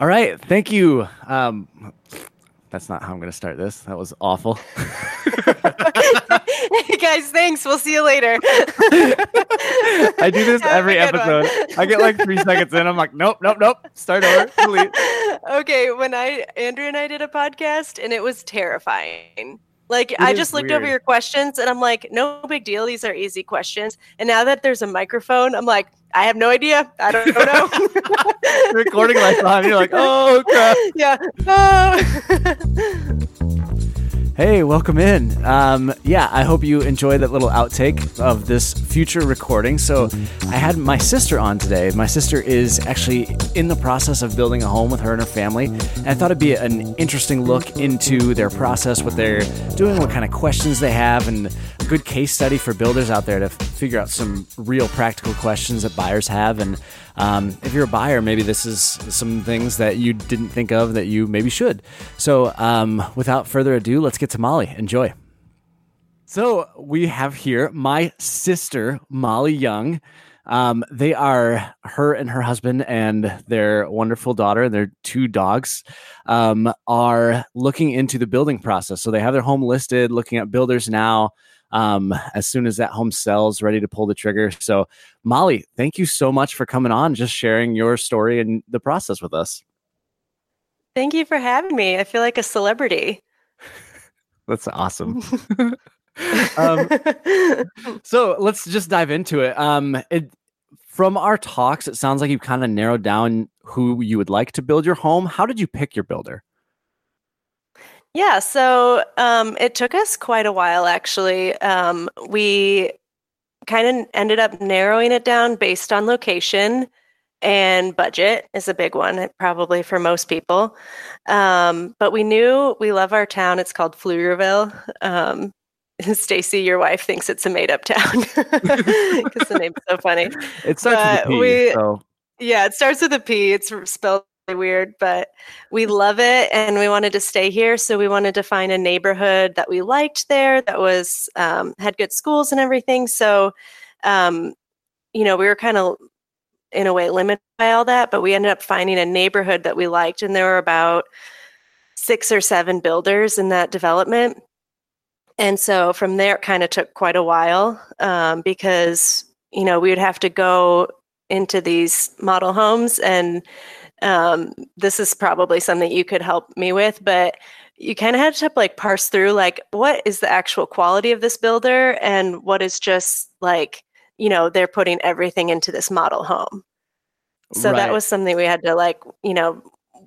All right. Thank you. Um, that's not how I'm going to start this. That was awful. hey guys, thanks. We'll see you later. I do this every episode. I get like three seconds in. I'm like, nope, nope, nope. Start over. Delete. okay. When I, Andrew and I did a podcast and it was terrifying. Like it I just looked weird. over your questions and I'm like, no big deal. These are easy questions. And now that there's a microphone, I'm like, I have no idea. I don't know. Recording my time. You're like, oh crap. Yeah. Oh. Hey, welcome in. Um, yeah, I hope you enjoy that little outtake of this future recording. So, I had my sister on today. My sister is actually in the process of building a home with her and her family. And I thought it'd be an interesting look into their process, what they're doing, what kind of questions they have, and good case study for builders out there to figure out some real practical questions that buyers have. And um, if you're a buyer, maybe this is some things that you didn't think of that you maybe should. So, um, without further ado, let's get to Molly. Enjoy. So, we have here my sister, Molly Young. Um, they are her and her husband and their wonderful daughter and their two dogs um, are looking into the building process. So they have their home listed, looking at builders now um, as soon as that home sells, ready to pull the trigger. So, Molly, thank you so much for coming on, just sharing your story and the process with us. Thank you for having me. I feel like a celebrity. That's awesome. um, so let's just dive into it. Um, it. From our talks, it sounds like you kind of narrowed down who you would like to build your home. How did you pick your builder? Yeah, so um, it took us quite a while actually. Um, we kind of ended up narrowing it down based on location and budget is a big one probably for most people um, but we knew we love our town it's called Pflugerville um, Stacy, your wife thinks it's a made-up town because the name's so funny. It starts but with a P. We, so. Yeah, it starts with a P. It's spelled weird, but we love it and we wanted to stay here. So we wanted to find a neighborhood that we liked there that was um, had good schools and everything. So, um, you know, we were kind of in a way limited by all that, but we ended up finding a neighborhood that we liked, and there were about six or seven builders in that development. And so from there, it kind of took quite a while um, because you know we would have to go into these model homes and um, this is probably something you could help me with, but you kind of had to like parse through like what is the actual quality of this builder and what is just like you know they're putting everything into this model home? So right. that was something we had to like you know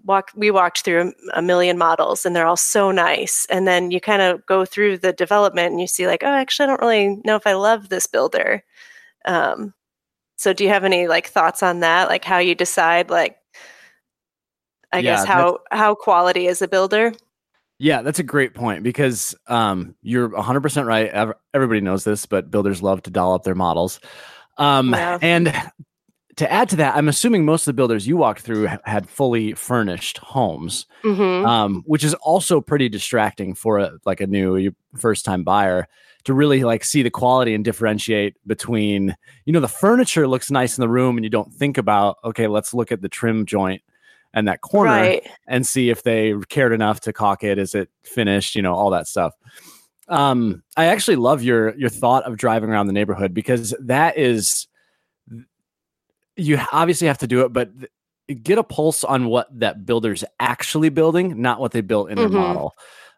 walk we walked through a million models and they're all so nice. And then you kind of go through the development and you see like oh actually i don't really know if i love this builder. Um, so do you have any like thoughts on that? Like how you decide like I yeah, guess how how quality is a builder. Yeah, that's a great point because um, you're 100% right. Everybody knows this, but builders love to doll up their models. Um, yeah. And to add to that, I'm assuming most of the builders you walked through had fully furnished homes, mm-hmm. um, which is also pretty distracting for a, like a new first time buyer to really like see the quality and differentiate between you know the furniture looks nice in the room and you don't think about okay let's look at the trim joint and that corner right. and see if they cared enough to caulk it. Is it finished? You know, all that stuff. Um, I actually love your your thought of driving around the neighborhood because that is you obviously have to do it, but get a pulse on what that builder's actually building, not what they built in mm-hmm. their model.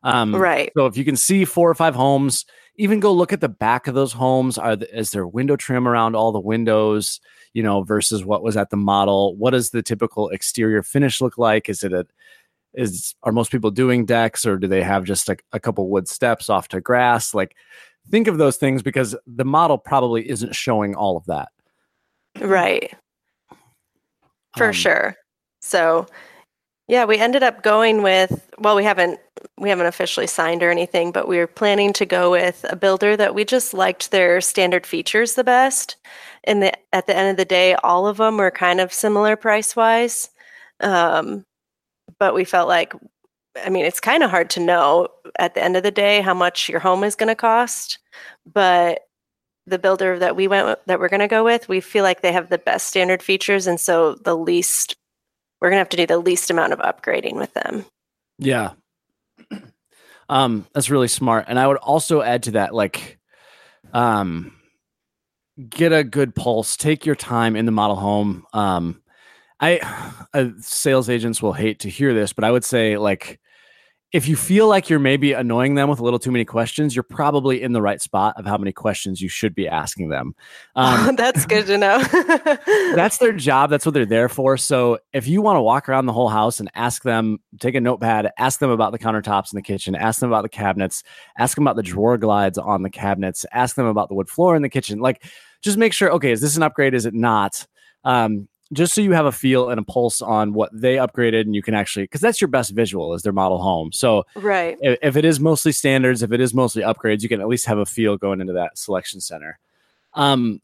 Um, right. So if you can see four or five homes, even go look at the back of those homes. Are the, is there window trim around all the windows? you know, versus what was at the model? What does the typical exterior finish look like? Is it a is are most people doing decks or do they have just a, a couple wood steps off to grass? Like think of those things because the model probably isn't showing all of that. Right. For um, sure. So yeah, we ended up going with well, we haven't we haven't officially signed or anything, but we were planning to go with a builder that we just liked their standard features the best And the at the end of the day, all of them were kind of similar price wise. Um, but we felt like, I mean, it's kind of hard to know at the end of the day how much your home is going to cost. But the builder that we went that we're going to go with, we feel like they have the best standard features, and so the least we're gonna have to do the least amount of upgrading with them. Yeah. Um, that's really smart. And I would also add to that, like, um, get a good pulse, take your time in the model home. Um, I, uh, sales agents will hate to hear this, but I would say, like, if you feel like you're maybe annoying them with a little too many questions, you're probably in the right spot of how many questions you should be asking them. Um, that's good to know. that's their job. That's what they're there for. So if you want to walk around the whole house and ask them, take a notepad, ask them about the countertops in the kitchen, ask them about the cabinets, ask them about the drawer glides on the cabinets, ask them about the wood floor in the kitchen. Like, just make sure, okay, is this an upgrade? Is it not? Um, just so you have a feel and a pulse on what they upgraded and you can actually because that's your best visual is their model home. So right. if, if, it is mostly standards if it is mostly upgrades you can at least have a feel going into that selection center. Um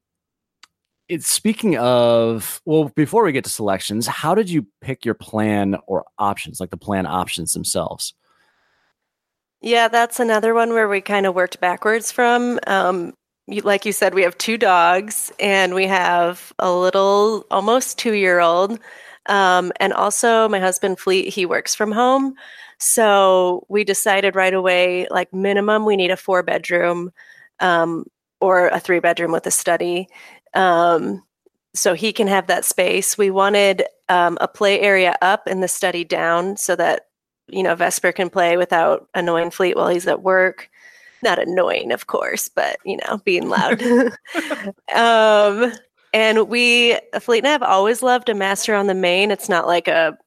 it's speaking of well before we get to selections how did you pick your plan or options like the plan options themselves? Yeah that's another one where we kind of worked backwards from. Um like you said, we have two dogs and we have a little, almost two year old. Um, and also, my husband, Fleet, he works from home. So we decided right away, like, minimum, we need a four bedroom um, or a three bedroom with a study. Um, so he can have that space. We wanted um, a play area up and the study down so that, you know, Vesper can play without annoying Fleet while he's at work not annoying, of course, but you know, being loud. um, and we, Fleet and I have always loved a master on the main. It's not like a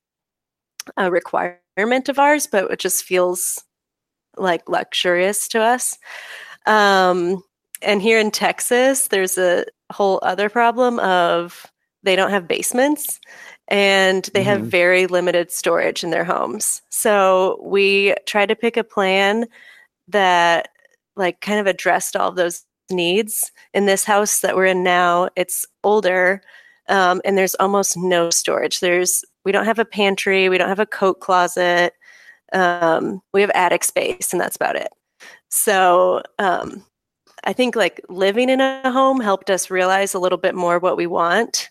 a requirement of ours, but it just feels like luxurious to us. Um, and here in Texas, there's a whole other problem of they don't have basements and they mm-hmm. have very limited storage in their homes. So we try to pick a plan that like kind of addressed all of those needs. In this house that we're in now, it's older um, and there's almost no storage. There's we don't have a pantry, we don't have a coat closet. Um, we have attic space, and that's about it. So um, I think like living in a home helped us realize a little bit more what we want.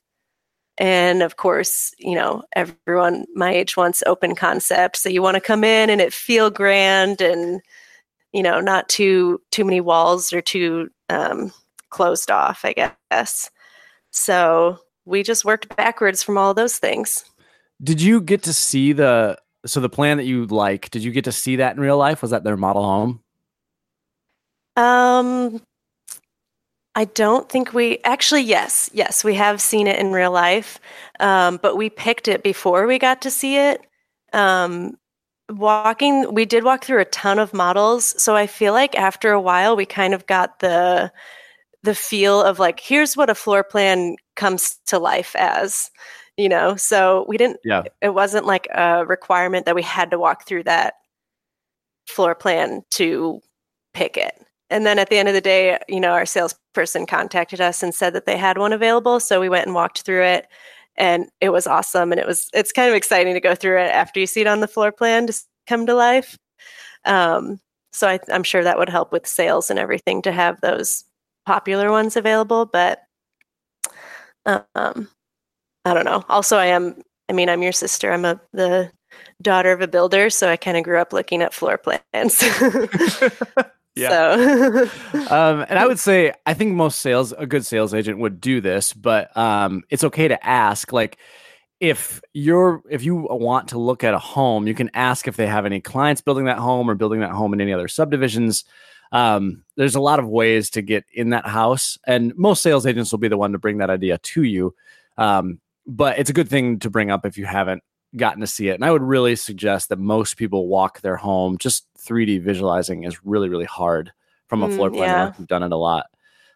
And of course, you know, everyone my age wants open concept. So you want to come in and it feel grand and you know, not too too many walls or too um, closed off, I guess. So we just worked backwards from all those things. Did you get to see the so the plan that you like? Did you get to see that in real life? Was that their model home? Um, I don't think we actually. Yes, yes, we have seen it in real life, um, but we picked it before we got to see it. Um, walking we did walk through a ton of models so i feel like after a while we kind of got the the feel of like here's what a floor plan comes to life as you know? So we didn't yeah. it wasn't like a requirement that we had to walk through that floor plan to pick it. And then at the end of the day you know our salesperson contacted us and said that they had one available so we went and walked through it and it was awesome and it was it's kind of exciting to go through it after you see it on the floor plan to come to life. Um, so I, i'm sure that would help with sales and everything to have those popular ones available but um, i don't know. Also i am i mean i'm your sister. I'm a the daughter of a builder so i kind of grew up looking at floor plans Yeah. So. um, and I would say I think most sales a good sales agent would do this, but um, it's okay to ask like if you're if you want to look at a home, you can ask if they have any clients building that home or building that home in any other subdivisions. Um, there's a lot of ways to get in that house, and most sales agents will be the one to bring that idea to you. Um, but it's a good thing to bring up if you haven't gotten to see it. And I would really suggest that most people walk their home. Just 3D visualizing is really, really hard from a floor mm, plan. Yeah. I've done it a lot.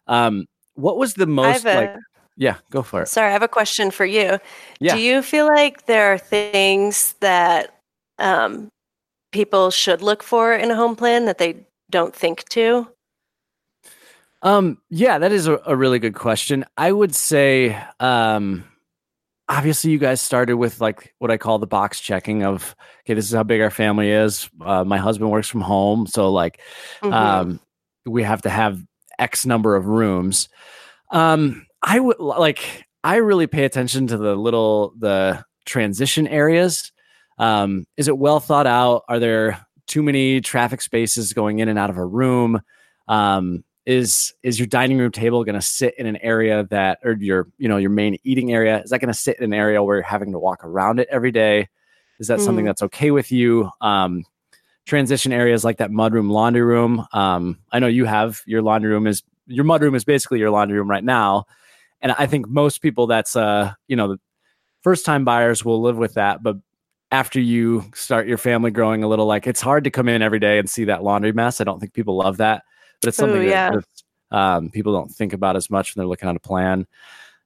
Um, what was the most a, like? Yeah, go for it. Sorry, I have a question for you. Yeah. Do you feel like there are things that um, people should look for in a home plan that they don't think to? Um, yeah, that is a, a really good question. I would say, um, obviously you guys started with like what I call the box checking of okay, this is how big our family is. Uh, my husband works from home, so like mm-hmm. um, we have to have X number of rooms. Um, I would like I really pay attention to the little the transition areas. Um, is it well thought out? Are there too many traffic spaces going in and out of a room? Um, is is your dining room table going to sit in an area that, or your you know your main eating area, is that going to sit in an area where you're having to walk around it every day? Is that mm. something that's okay with you? Um, transition areas like that mudroom, laundry room. Um, I know you have your laundry room is your mudroom is basically your laundry room right now, and I think most people that's uh you know first time buyers will live with that, but after you start your family growing a little, like it's hard to come in every day and see that laundry mess. I don't think people love that, but it's something Ooh, yeah. that um, people don't think about as much when they're looking at a plan.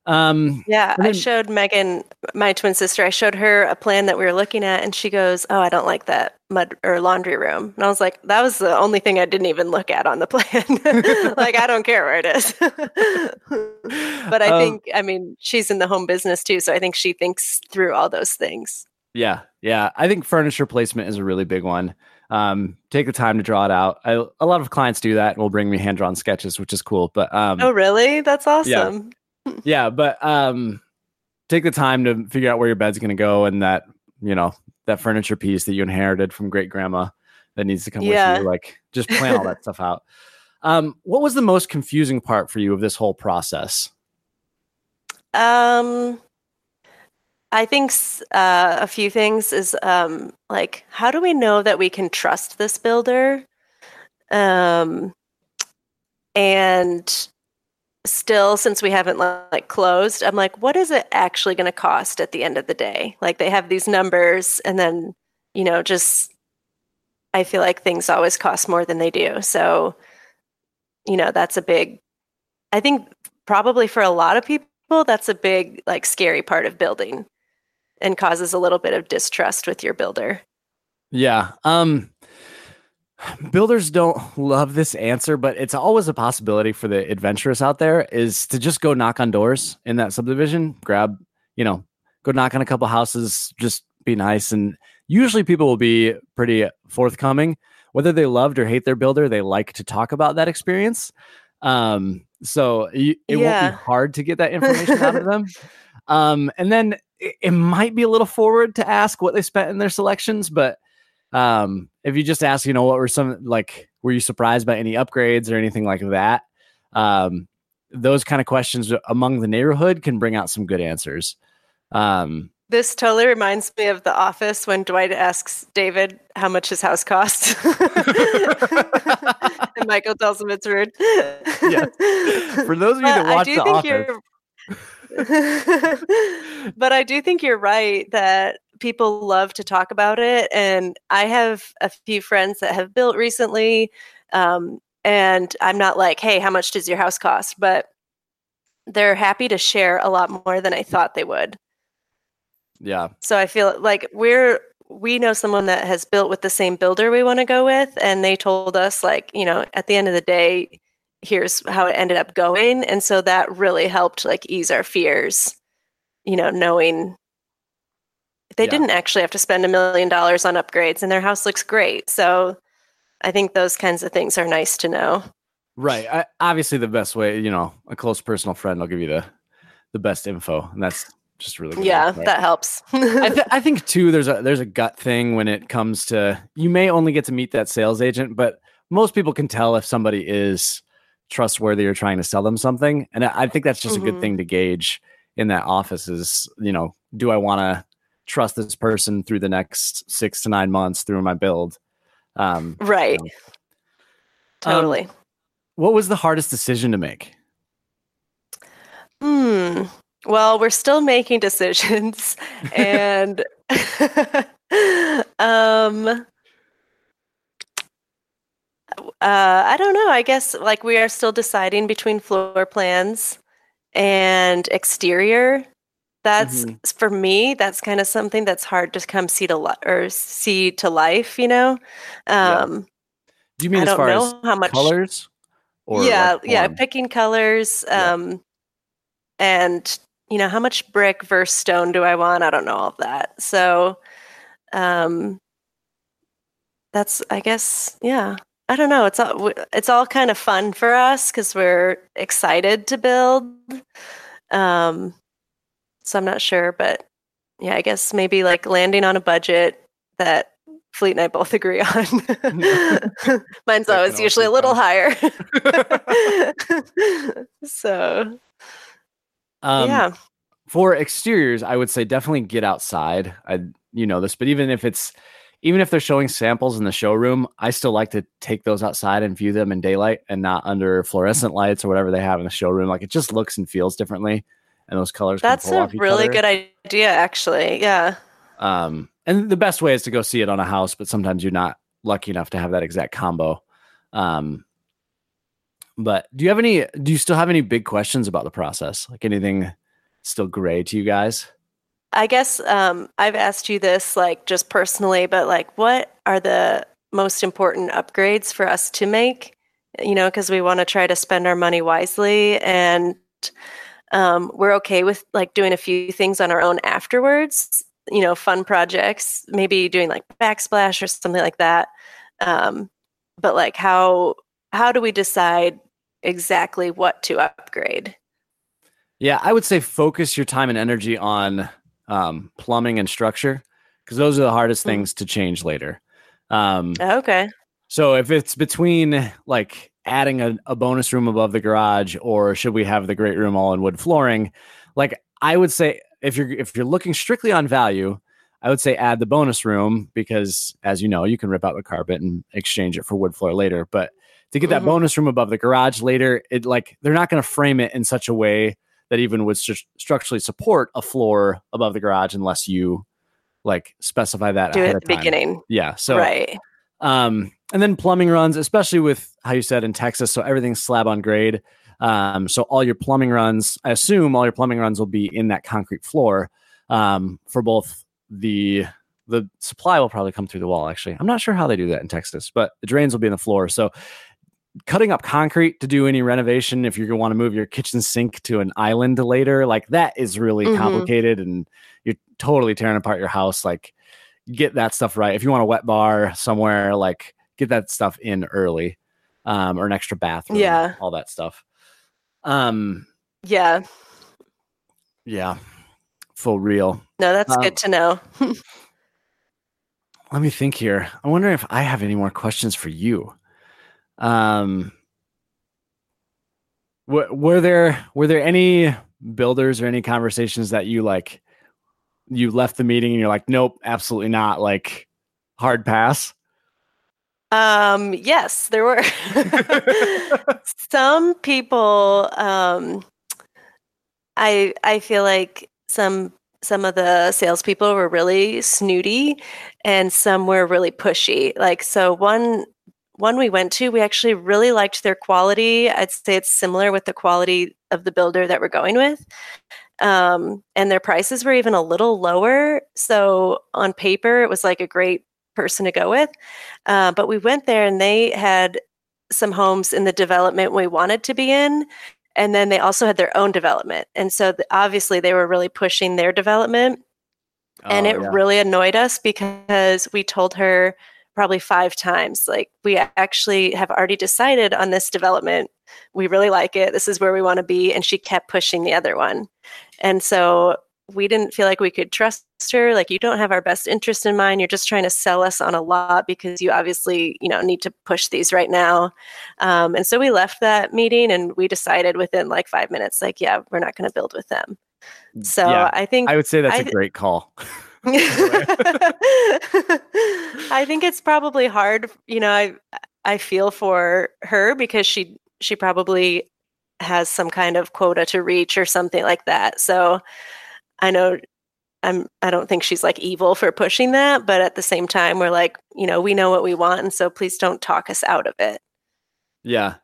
Um, yeah, then, I showed Megan, my twin sister, I showed her a plan that we were looking at, and she goes, "Oh, I don't like that mud or laundry room." And I was like, "That was the only thing I didn't even look at on the plan. like, I don't care where it is." but I um, think, I mean, she's in the home business too, so I think she thinks through all those things. Yeah, yeah. I think furniture placement is a really big one. Um, take the time to draw it out. I, a lot of clients do that and will bring me hand drawn sketches, which is cool. But um, oh, really? That's awesome. Yeah, yeah but um, take the time to figure out where your bed's going to go and that you know that furniture piece that you inherited from great grandma that needs to come yeah. with you. Like, just plan all that stuff out. Um, what was the most confusing part for you of this whole process? Um, I think uh, a few things is um, like, how do we know that we can trust this builder? Um, and still, since we haven't like closed, I'm like, what is it actually going to cost at the end of the day? Like they have these numbers, and then you know, just I feel like things always cost more than they do. So, you know, that's a big. I think probably for a lot of people, that's a big like scary part of building and causes a little bit of distrust with your builder. Yeah. Um builders don't love this answer, but it's always a possibility for the adventurous out there is to just go knock on doors in that subdivision, grab, you know, go knock on a couple houses, just be nice and usually people will be pretty forthcoming whether they loved or hate their builder, they like to talk about that experience. Um, so it yeah. won't be hard to get that information out of them. Um, and then it, might be a little forward to ask what they spent in their selections, but um, if you just ask, you know, what were some like, were you surprised by any upgrades or anything like that? Um, those kind of questions among the neighborhood can bring out some good answers. Um, this totally reminds me of The Office when Dwight asks David how much his house costs. and Michael tells him it's rude. yes. For those of you that watch The Office. but I do think you're right that people love to talk about it. And I have a few friends that have built recently. Um, and I'm not like, hey, how much does your house cost? But they're happy to share a lot more than I thought they would. Yeah. So I feel like we're we know someone that has built with the same builder we want to go with and they told us like, you know, at the end of the day, here's how it ended up going. And so that really helped like ease our fears you know knowing they yeah. didn't actually have to spend a million dollars on upgrades and their house looks great. So i think those kinds of things are nice to know. Right. I, obviously the best way you know a close personal friend will give you the the best info and that's just really good. Yeah right? that helps. I, th- I think too there's a there's a gut thing when it comes to you may only get to meet that sales agent but most people can tell if somebody is trustworthy or trying to sell them something. And I think that's just mm-hmm. a good mm-hmm. thing to gauge in that office is, you know, do I want to trust this person through the next six to nine months through my build? Um, right. You know. Totally. Um, what was the hardest decision to make? Hmm. Well, we're still making decisions and um uh, I don't know. I guess like we are still deciding between floor plans and exterior. That's mm-hmm. for me. That's kind of something that's hard to come see to li- or see to life. You know. Um, yeah. Do you mean I as far as how much colors? yeah, like yeah, picking colors. Um, yeah. and you know how much brick versus stone do I want? I don't know all of that. So, um, that's I guess yeah. I don't know. It's all it's all kind of fun for us because we're excited to build. Um, so I'm not sure, but yeah, I guess maybe like landing on a budget that Fleet and I both agree on. Mine's That always usually a also little higher. so Um, yeah, For exteriors, I would say definitely get outside. I you know this, but even if it's even if they're showing samples in the showroom, I still like to take those outside and view them in daylight and not under fluorescent lights or whatever they have in the showroom. Like it just looks and feels differently, and those colors. that's a really good idea, actually. Yeah. Um, and the best way is to go see it on a house, but sometimes you're not lucky enough to have that exact combo. Um, but do you have any? Do you still have any big questions about the process? Like anything still gray to you guys? I guess um, I've asked you this like just personally, but like, what are the most important upgrades for us to make? You know, because we want to try to spend our money wisely, and um, we're okay with like doing a few things on our own afterwards. You know, fun projects, maybe doing like backsplash or something like that. Um, but like, how how do we decide exactly what to upgrade? Yeah, I would say focus your time and energy on um, plumbing and structure because those are the hardest Mm. things to change later. Um, Okay. So if it's between like adding a, a bonus room above the garage or should we have the great room all in wood flooring, like I would say if you're if you're looking strictly on value, I would say add the bonus room because as you know, you can rip out the carpet and exchange it for wood floor later. But to get that Mhm. bonus room above the garage later, it like they're not going to frame it in such a way that even would stru- structurally support a floor above the garage unless you like specify that Do it at the time. beginning. Yeah. So right. um, and then plumbing runs, especially with how you said in Texas, so everything's slab on grade. Um, so all your plumbing runs, I assume all your plumbing runs will be in that concrete floor. Um, for both the the supply will probably come through the wall. Actually, I'm not sure how they do that in Texas, but the drains will be in the floor. So cutting up concrete to do any renovation, if you're gonna want to move your kitchen sink to an island later, like that is really Mhm. complicated, and you're totally tearing apart your house. Like get that stuff right. If you want a wet bar somewhere, like get that stuff in early, um, or an extra bathroom, Yeah. all that stuff. Um, Yeah. yeah, full real. No, that's Um, good to know. Let me think here. I wonder if I have any more questions for you. Um, w- were there were there any builders or any conversations that you like? You left the meeting and you're like, nope, absolutely not. Like hard pass. Um, yes, there were some people. Um, I I feel like some some of the salespeople were really snooty, and some were really pushy. Like so, one one we went to, we actually really liked their quality. I'd say it's similar with the quality of the builder that we're going with. Um, and their prices were even a little lower. So on paper, it was like a great person to go with. Uh, but we went there and they had some homes in the development we wanted to be in. And then they also had their own development. And so obviously they were really pushing their development. and Oh, it yeah. really annoyed us because we told her probably five times, like, we actually have already decided on this development. We really like it. This is where we want to be. And she kept pushing the other one. And so we didn't feel like we could trust her. Like, you don't have our best interest in mind. You're just trying to sell us on a lot because you obviously, you know, need to push these right now. Um, and so we left that meeting and we decided within like five minutes, like, yeah, we're not going to build with them. So Yeah, I think I would say that's a I- great call. I think it's probably hard, you know, I I feel for her because she she probably has some kind of quota to reach or something like that. So I know I'm I don't think she's like evil for pushing that, but at the same time we're like, you know, we know what we want and so please don't talk us out of it. Yeah.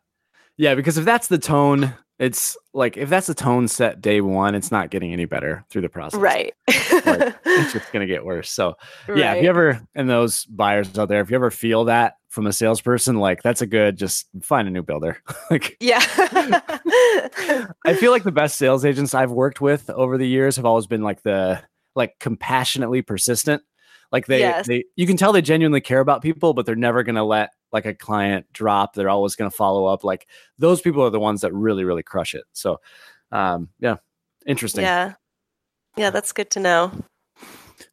Yeah, because if that's the tone, it's like if that's a tone set day one, it's not getting any better through the process. Right. It's just gonna get worse. So yeah, if you ever and those buyers out there, if you ever feel that from a salesperson, like that's a good just find a new builder. like Yeah. I feel like the best sales agents I've worked with over the years have always been like the like compassionately persistent. Like they, Yes. they you can tell they genuinely care about people, but they're never gonna let like a client drop. They're always gonna follow up. Like those people are the ones that really, really crush it. So um yeah, interesting. Yeah. Yeah, that's good to know.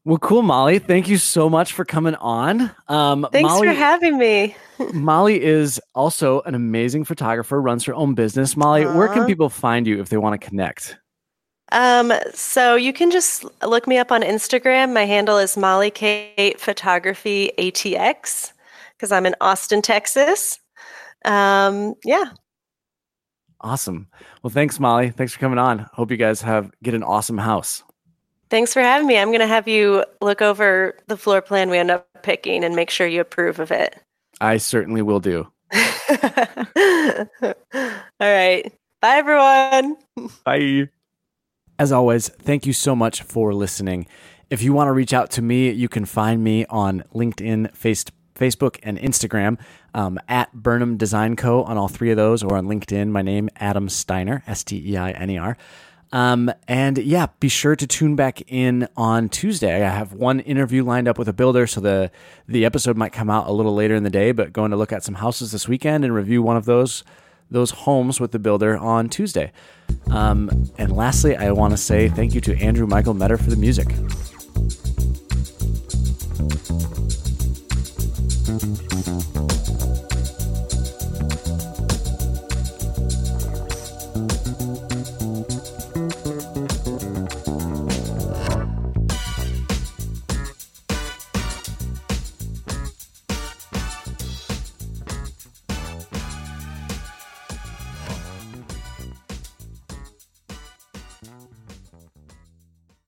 Well, cool, Molly. Thank you so much for coming on. Um, Thanks Molly, for having me. Molly is also an amazing photographer, runs her own business. Molly, uh-huh. where can people find you if they want to connect? Um, so you can just look me up on Instagram. My handle is Molly Kate Photography ATX because I'm in Austin, Texas. Um, yeah. Awesome. Well, thanks, Molly. Thanks for coming on. Hope you guys have get an awesome house. Thanks for having me. I'm going to have you look over the floor plan we end up picking and make sure you approve of it. I certainly will do. All right. Bye, everyone. Bye. As always, thank you so much for listening. If you want to reach out to me, you can find me on LinkedIn, Facebook, and Instagram um, at Burnham Design Co. on all three of those, or on LinkedIn. My name Adam Steiner, S T E I N E R. Um, and yeah, be sure to tune back in on Tuesday. I have one interview lined up with a builder, so the the episode might come out a little later in the day. But going to look at some houses this weekend and review one of those those homes with the builder on Tuesday. Um, and lastly, I want to say thank you to Andrew Michael Metter for the music.